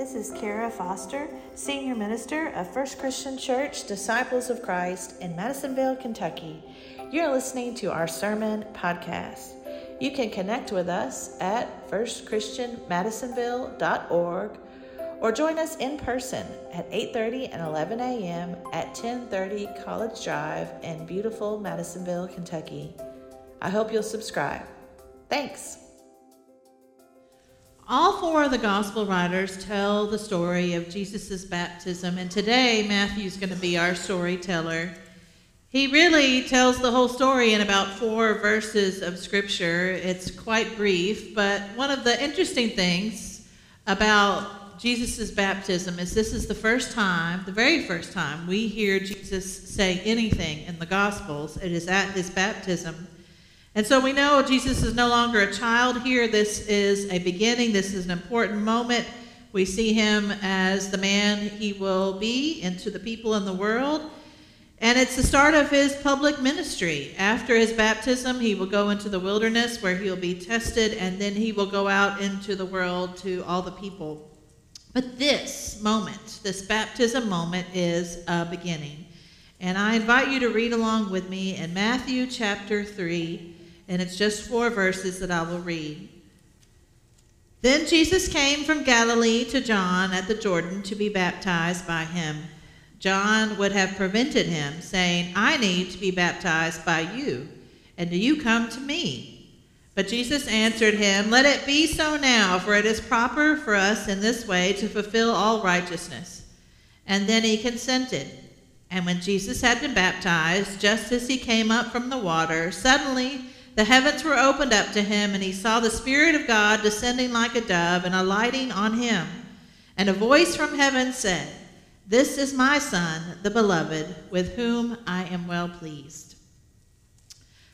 This is Kara Foster, Senior Minister of First Christian Church Disciples of Christ in Madisonville, Kentucky. You're listening to our sermon podcast. You can connect with us at firstchristianmadisonville.org or join us in person at 8:30 and 11 a.m. at 1030 College Drive in beautiful Madisonville, Kentucky. I hope you'll subscribe. Thanks. All four of the gospel writers tell the story of Jesus' baptism, and today Matthew's going to be our storyteller. He really tells the whole story in about four verses of scripture. It's quite brief, but one of the interesting things about Jesus' baptism is this is the first time, the very first time, we hear Jesus say anything in the Gospels. It is at his baptism. And so we know Jesus is no longer a child here. This is a beginning, this is an important moment. We see him as the man he will be into the people in the world. And it's the start of his public ministry. After his baptism, he will go into the wilderness where he'll be tested, and then he will go out into the world to all the people. But this moment, this baptism moment, is a beginning. And I invite you to read along with me in Matthew chapter 3 and it's just four verses that I will read. Then Jesus came from Galilee to John at the Jordan to be baptized by him. John would have prevented him, saying, I need to be baptized by you, and do you come to me? But Jesus answered him, Let it be so now, for it is proper for us in this way to fulfill all righteousness. And then he consented. And when Jesus had been baptized, just as he came up from the water, suddenly the heavens were opened up to him, and he saw the Spirit of God descending like a dove and alighting on him. And a voice from heaven said, This is my Son, the beloved, with whom I am well pleased.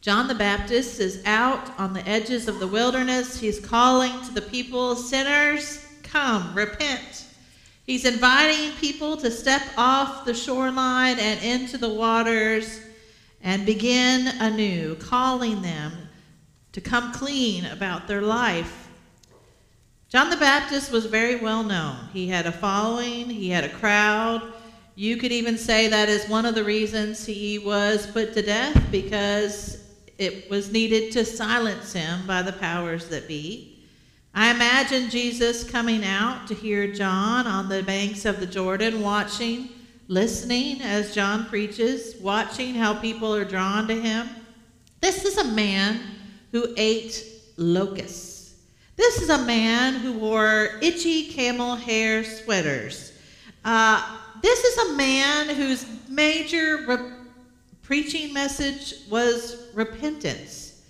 John the Baptist is out on the edges of the wilderness. He's calling to the people, Sinners, come, repent. He's inviting people to step off the shoreline and into the waters and begin anew, calling them to come clean about their life. John the Baptist was very well known. He had a following, he had a crowd. You could even say that is one of the reasons he was put to death because it was needed to silence him by the powers that be. I imagine Jesus coming out to hear John on the banks of the Jordan, watching listening as John preaches, watching how people are drawn to him. This is a man who ate locusts. This is a man who wore itchy camel hair sweaters. Uh, this is a man whose major re- preaching message was repentance.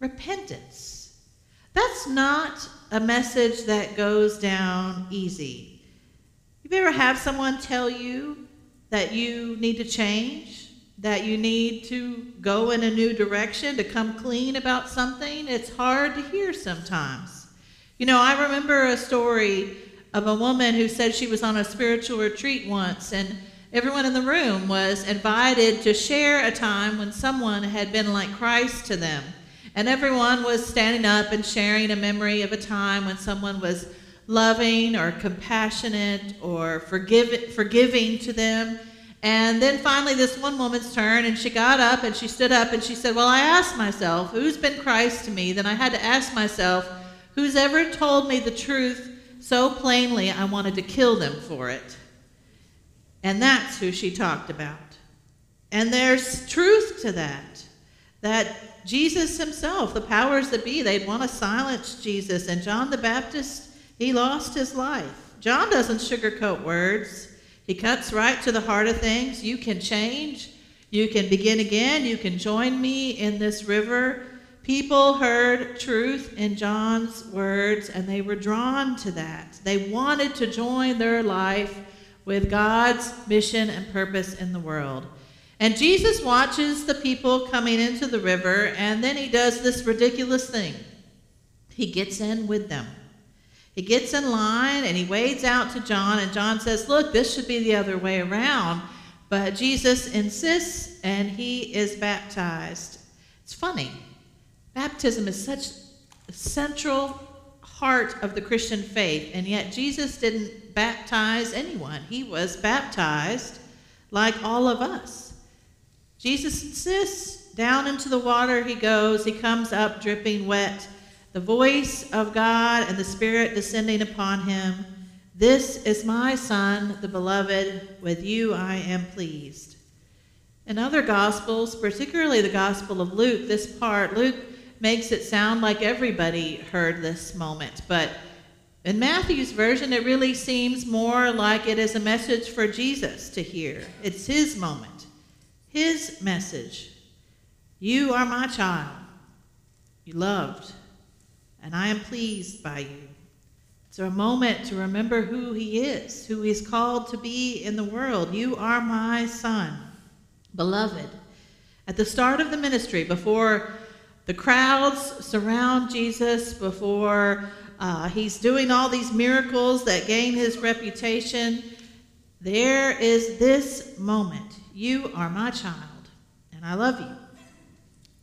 Repentance. That's not a message that goes down easy. You've ever have someone tell you that you need to change, that you need to go in a new direction, to come clean about something, it's hard to hear sometimes. You know, I remember a story of a woman who said she was on a spiritual retreat once, and everyone in the room was invited to share a time when someone had been like Christ to them. And everyone was standing up and sharing a memory of a time when someone was loving or compassionate or forgive, forgiving to them. And then finally, this one woman's turn, and she got up and she stood up and she said, Well, I asked myself, who's been Christ to me? Then I had to ask myself, who's ever told me the truth so plainly I wanted to kill them for it? And that's who she talked about. And there's truth to that. That Jesus himself, the powers that be, they'd want to silence Jesus. And John the Baptist he lost his life. John doesn't sugarcoat words. He cuts right to the heart of things. You can change. You can begin again. You can join me in this river. People heard truth in John's words and they were drawn to that. They wanted to join their life with God's mission and purpose in the world. And Jesus watches the people coming into the river and then he does this ridiculous thing. He gets in with them. He gets in line and he wades out to John, and John says, Look, this should be the other way around. But Jesus insists, and he is baptized. It's funny. Baptism is such a central heart of the Christian faith, and yet Jesus didn't baptize anyone. He was baptized like all of us. Jesus insists down into the water he goes. He comes up dripping wet, the voice of God and the Spirit descending upon him. This is my Son, the beloved. With you I am pleased. In other Gospels, particularly the Gospel of Luke, this part, Luke makes it sound like everybody heard this moment. But in Matthew's version, it really seems more like it is a message for Jesus to hear. It's his moment, his message. You are my child, you loved, and I am pleased by you. It's a moment to remember who he is, who he's called to be in the world. You are my son, beloved. At the start of the ministry, before the crowds surround Jesus before uh, he's doing all these miracles that gain his reputation. There is this moment. You are my child, and I love you.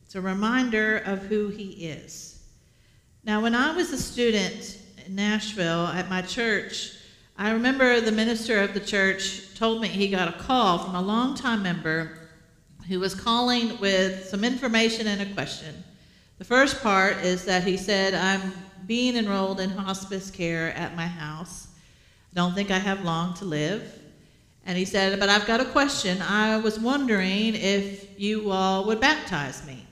It's a reminder of who he is. Now, when I was a student in Nashville at my church, I remember the minister of the church told me he got a call from a longtime member who was calling with some information and a question. The first part is that he said, I'm being enrolled in hospice care at my house. Don't think I have long to live. And he said, But I've got a question. I was wondering if you all would baptize me.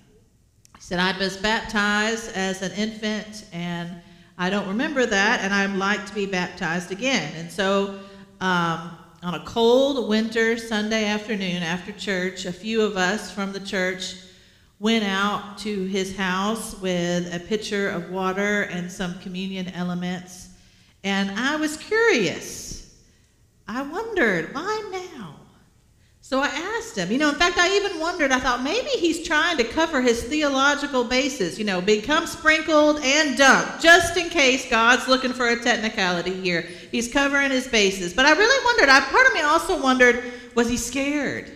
Said, I was baptized as an infant, and I don't remember that, and I'd like to be baptized again. And so, um, on a cold winter Sunday afternoon after church, a few of us from the church went out to his house with a pitcher of water and some communion elements. And I was curious. I wondered, why now? So I asked him, you know, in fact, I even wondered, I thought maybe he's trying to cover his theological bases, you know, become sprinkled and dunked, just in case God's looking for a technicality here. He's covering his bases. But I really wondered, I, part of me also wondered, was he scared?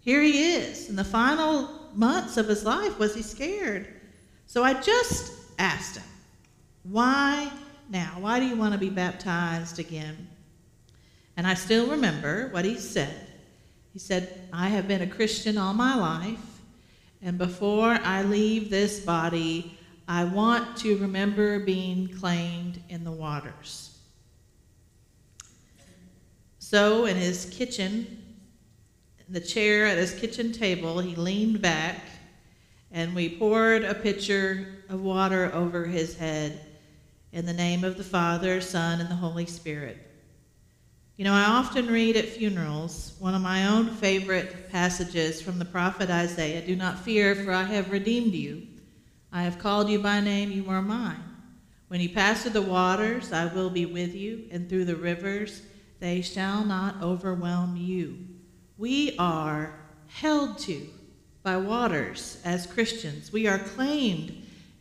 Here he is in the final months of his life was he scared. So I just asked him, Why now? Why do you want to be baptized again? And I still remember what he said. He said, I have been a Christian all my life, and before I leave this body, I want to remember being claimed in the waters. So, in his kitchen, in the chair at his kitchen table, he leaned back and we poured a pitcher of water over his head in the name of the Father, Son, and the Holy Spirit. You know, I often read at funerals one of my own favorite passages from the prophet Isaiah Do not fear, for I have redeemed you. I have called you by name, you are mine. When you pass through the waters, I will be with you, and through the rivers, they shall not overwhelm you. We are held to by waters as Christians. We are claimed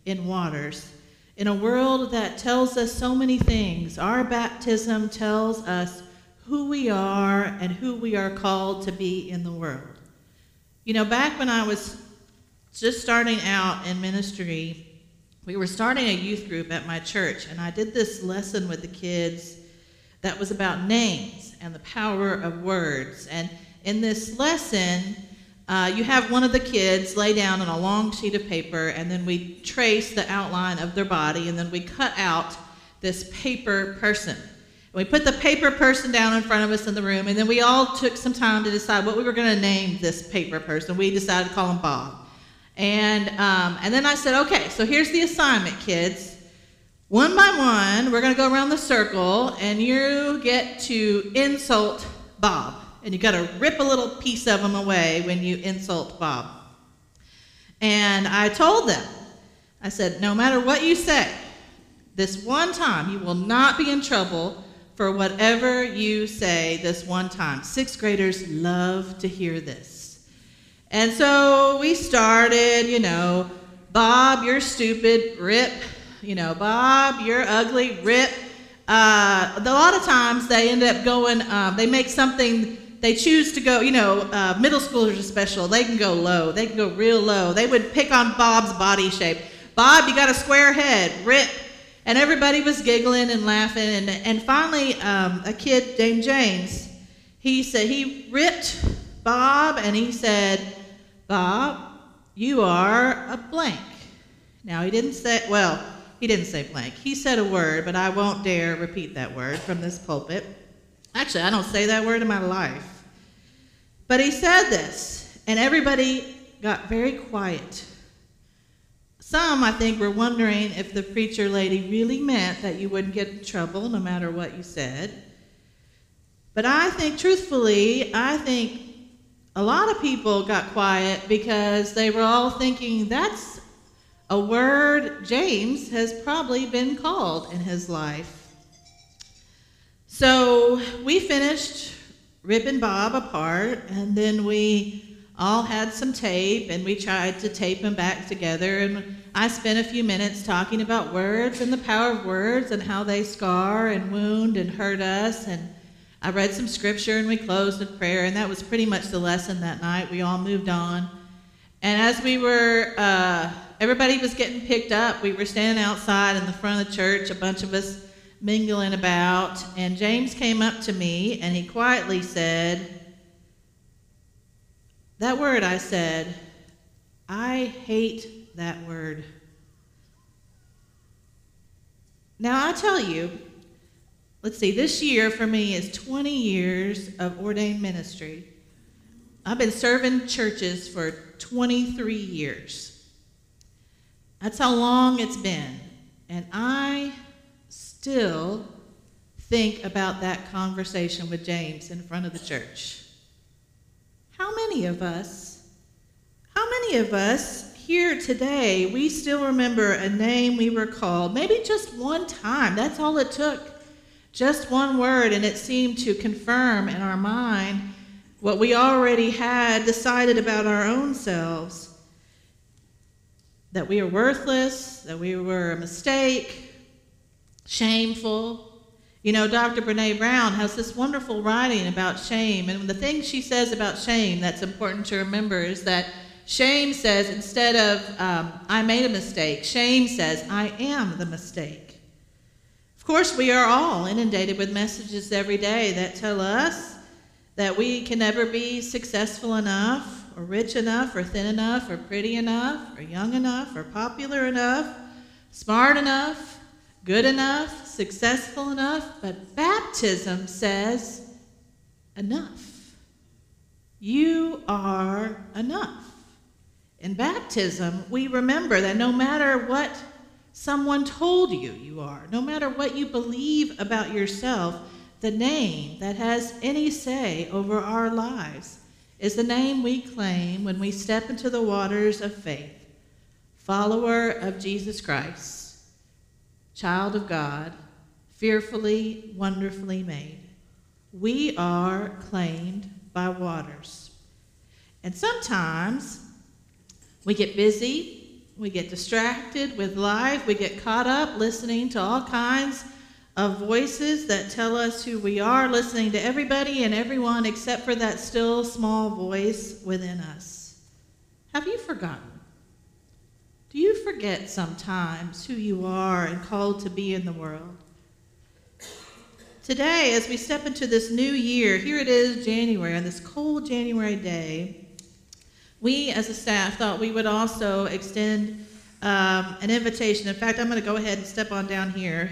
in waters. In a world that tells us so many things, our baptism tells us who we are and who we are called to be in the world. You know, back when I was just starting out in ministry, we were starting a youth group at my church, and I did this lesson with the kids that was about names and the power of words. And in this lesson, uh, you have one of the kids lay down on a long sheet of paper, and then we trace the outline of their body, and then we cut out this paper person. We put the paper person down in front of us in the room, and then we all took some time to decide what we were going to name this paper person. We decided to call him Bob. And, um, and then I said, okay, so here's the assignment, kids. One by one, we're going to go around the circle, and you get to insult Bob and you got to rip a little piece of him away when you insult Bob. And I told them, I said, no matter what you say, this one time you will not be in trouble for whatever you say this one time. Sixth graders love to hear this. And so we started, you know, Bob, you're stupid, rip. You know, Bob, you're ugly, rip. Uh, a lot of times they end up going, uh, they make something they choose to go, you know, uh, middle schoolers are special. They can go low. They can go real low. They would pick on Bob's body shape. Bob, you got a square head. Rip. And everybody was giggling and laughing. And, and finally, um, a kid named James, he said, he ripped Bob and he said, Bob, you are a blank. Now, he didn't say, well, he didn't say blank. He said a word, but I won't dare repeat that word from this pulpit. Actually, I don't say that word in my life. But he said this, and everybody got very quiet. Some, I think, were wondering if the preacher lady really meant that you wouldn't get in trouble no matter what you said. But I think, truthfully, I think a lot of people got quiet because they were all thinking that's a word James has probably been called in his life. So we finished ripping Bob apart, and then we all had some tape and we tried to tape them back together. And I spent a few minutes talking about words and the power of words and how they scar and wound and hurt us. And I read some scripture and we closed with prayer, and that was pretty much the lesson that night. We all moved on. And as we were, uh, everybody was getting picked up, we were standing outside in the front of the church, a bunch of us mingling about, and James came up to me and he quietly said, That word I said, I hate that word. Now, I tell you, let's see, this year for me is 20 years of ordained ministry. I've been serving churches for 23 years. That's how long it's been. And I still think about that conversation with James in front of the church. How many of us, how many of us here today, we still remember a name we were called, maybe just one time, that's all it took. Just one word, and it seemed to confirm in our mind what we already had decided about our own selves. That we are worthless, that we were a mistake, shameful. You know, Dr. Brene Brown has this wonderful writing about shame, and the thing she says about shame that's important to remember is that shame says instead of um, I made a mistake, shame says I am the mistake. Of course, we are all inundated with messages every day that tell us that we can never be successful enough, or rich enough, or thin enough, or pretty enough, or young enough, or popular enough, smart enough, good enough, successful enough. But baptism says enough. You are enough. In baptism, we remember that no matter what someone told you you are. No matter what you believe about yourself, the name that has any say over our lives is the name we claim when we step into the waters of faith follower of Jesus Christ, child of God, fearfully, wonderfully made. We are claimed by waters. And sometimes we get busy we get distracted with life. We get caught up listening to all kinds of voices that tell us who we are, listening to everybody and everyone except for that still small voice within us. Have you forgotten? Do you forget sometimes who you are and called to be in the world? Today, as we step into this new year, here it is January, on this cold January day, we as a staff thought we would also extend um, an invitation. In fact, I'm going to go ahead and step on down here.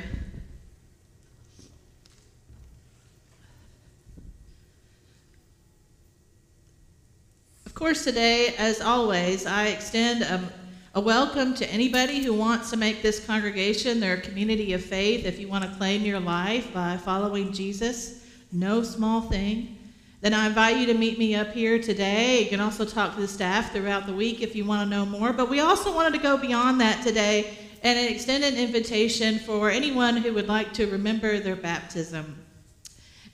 Of course, today, as always, I extend a, a welcome to anybody who wants to make this congregation their community of faith. If you want to claim your life by following Jesus, no small thing then I invite you to meet me up here today. You can also talk to the staff throughout the week if you want to know more. But we also wanted to go beyond that today and extend an invitation for anyone who would like to remember their baptism.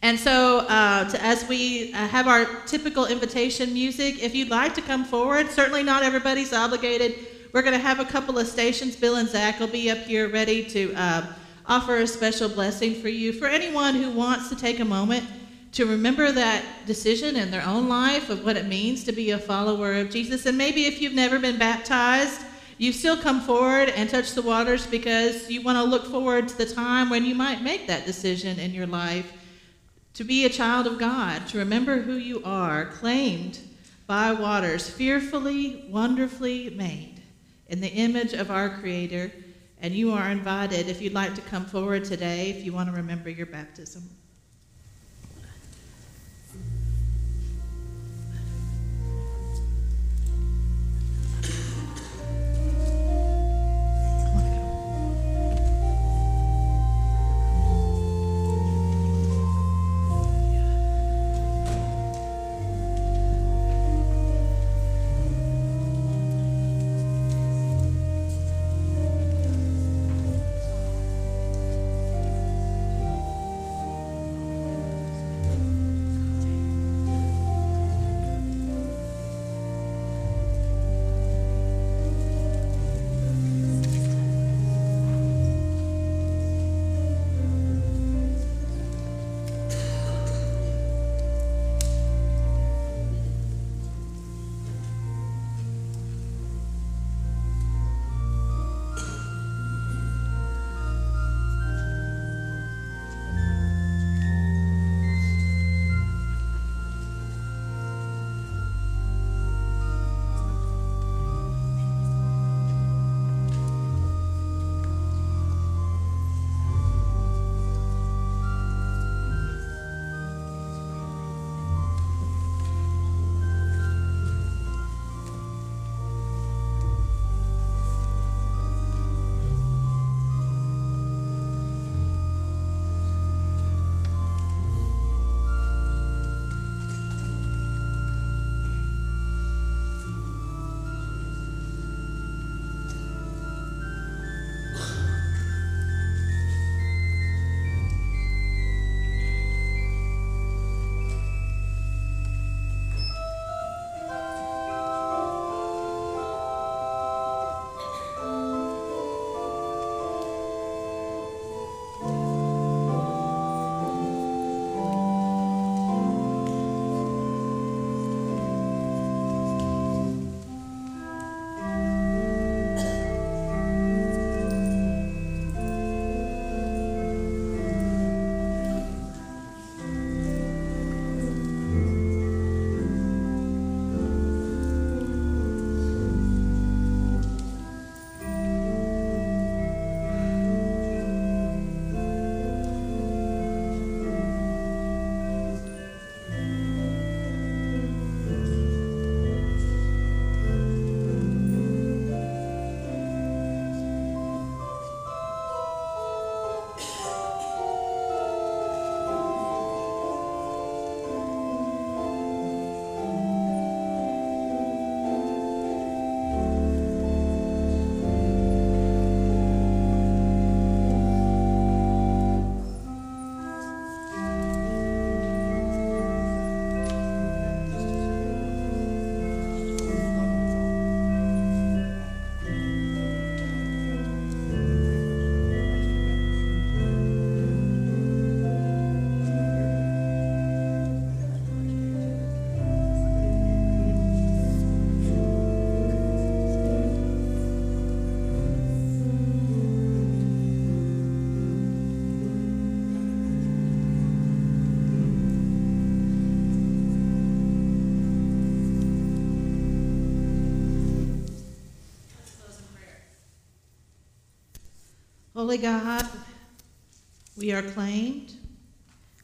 And so, uh, to, as we uh, have our typical invitation music, if you'd like to come forward, certainly not everybody's obligated. We're going to have a couple of stations. Bill and Zach will be up here ready to uh, offer a special blessing for you. For anyone who wants to take a moment, to remember that decision in their own life of what it means to be a follower of Jesus. And maybe if you've never been baptized, you still come forward and touch the waters because you want to look forward to the time when you might make that decision in your life to be a child of God, to remember who you are, claimed by waters, fearfully, wonderfully made in the image of our Creator. And you are invited, if you'd like to come forward today, if you want to remember your baptism. Holy God, we are claimed,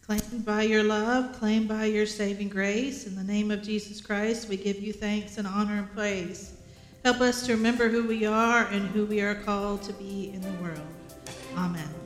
claimed by your love, claimed by your saving grace. In the name of Jesus Christ, we give you thanks and honor and praise. Help us to remember who we are and who we are called to be in the world. Amen.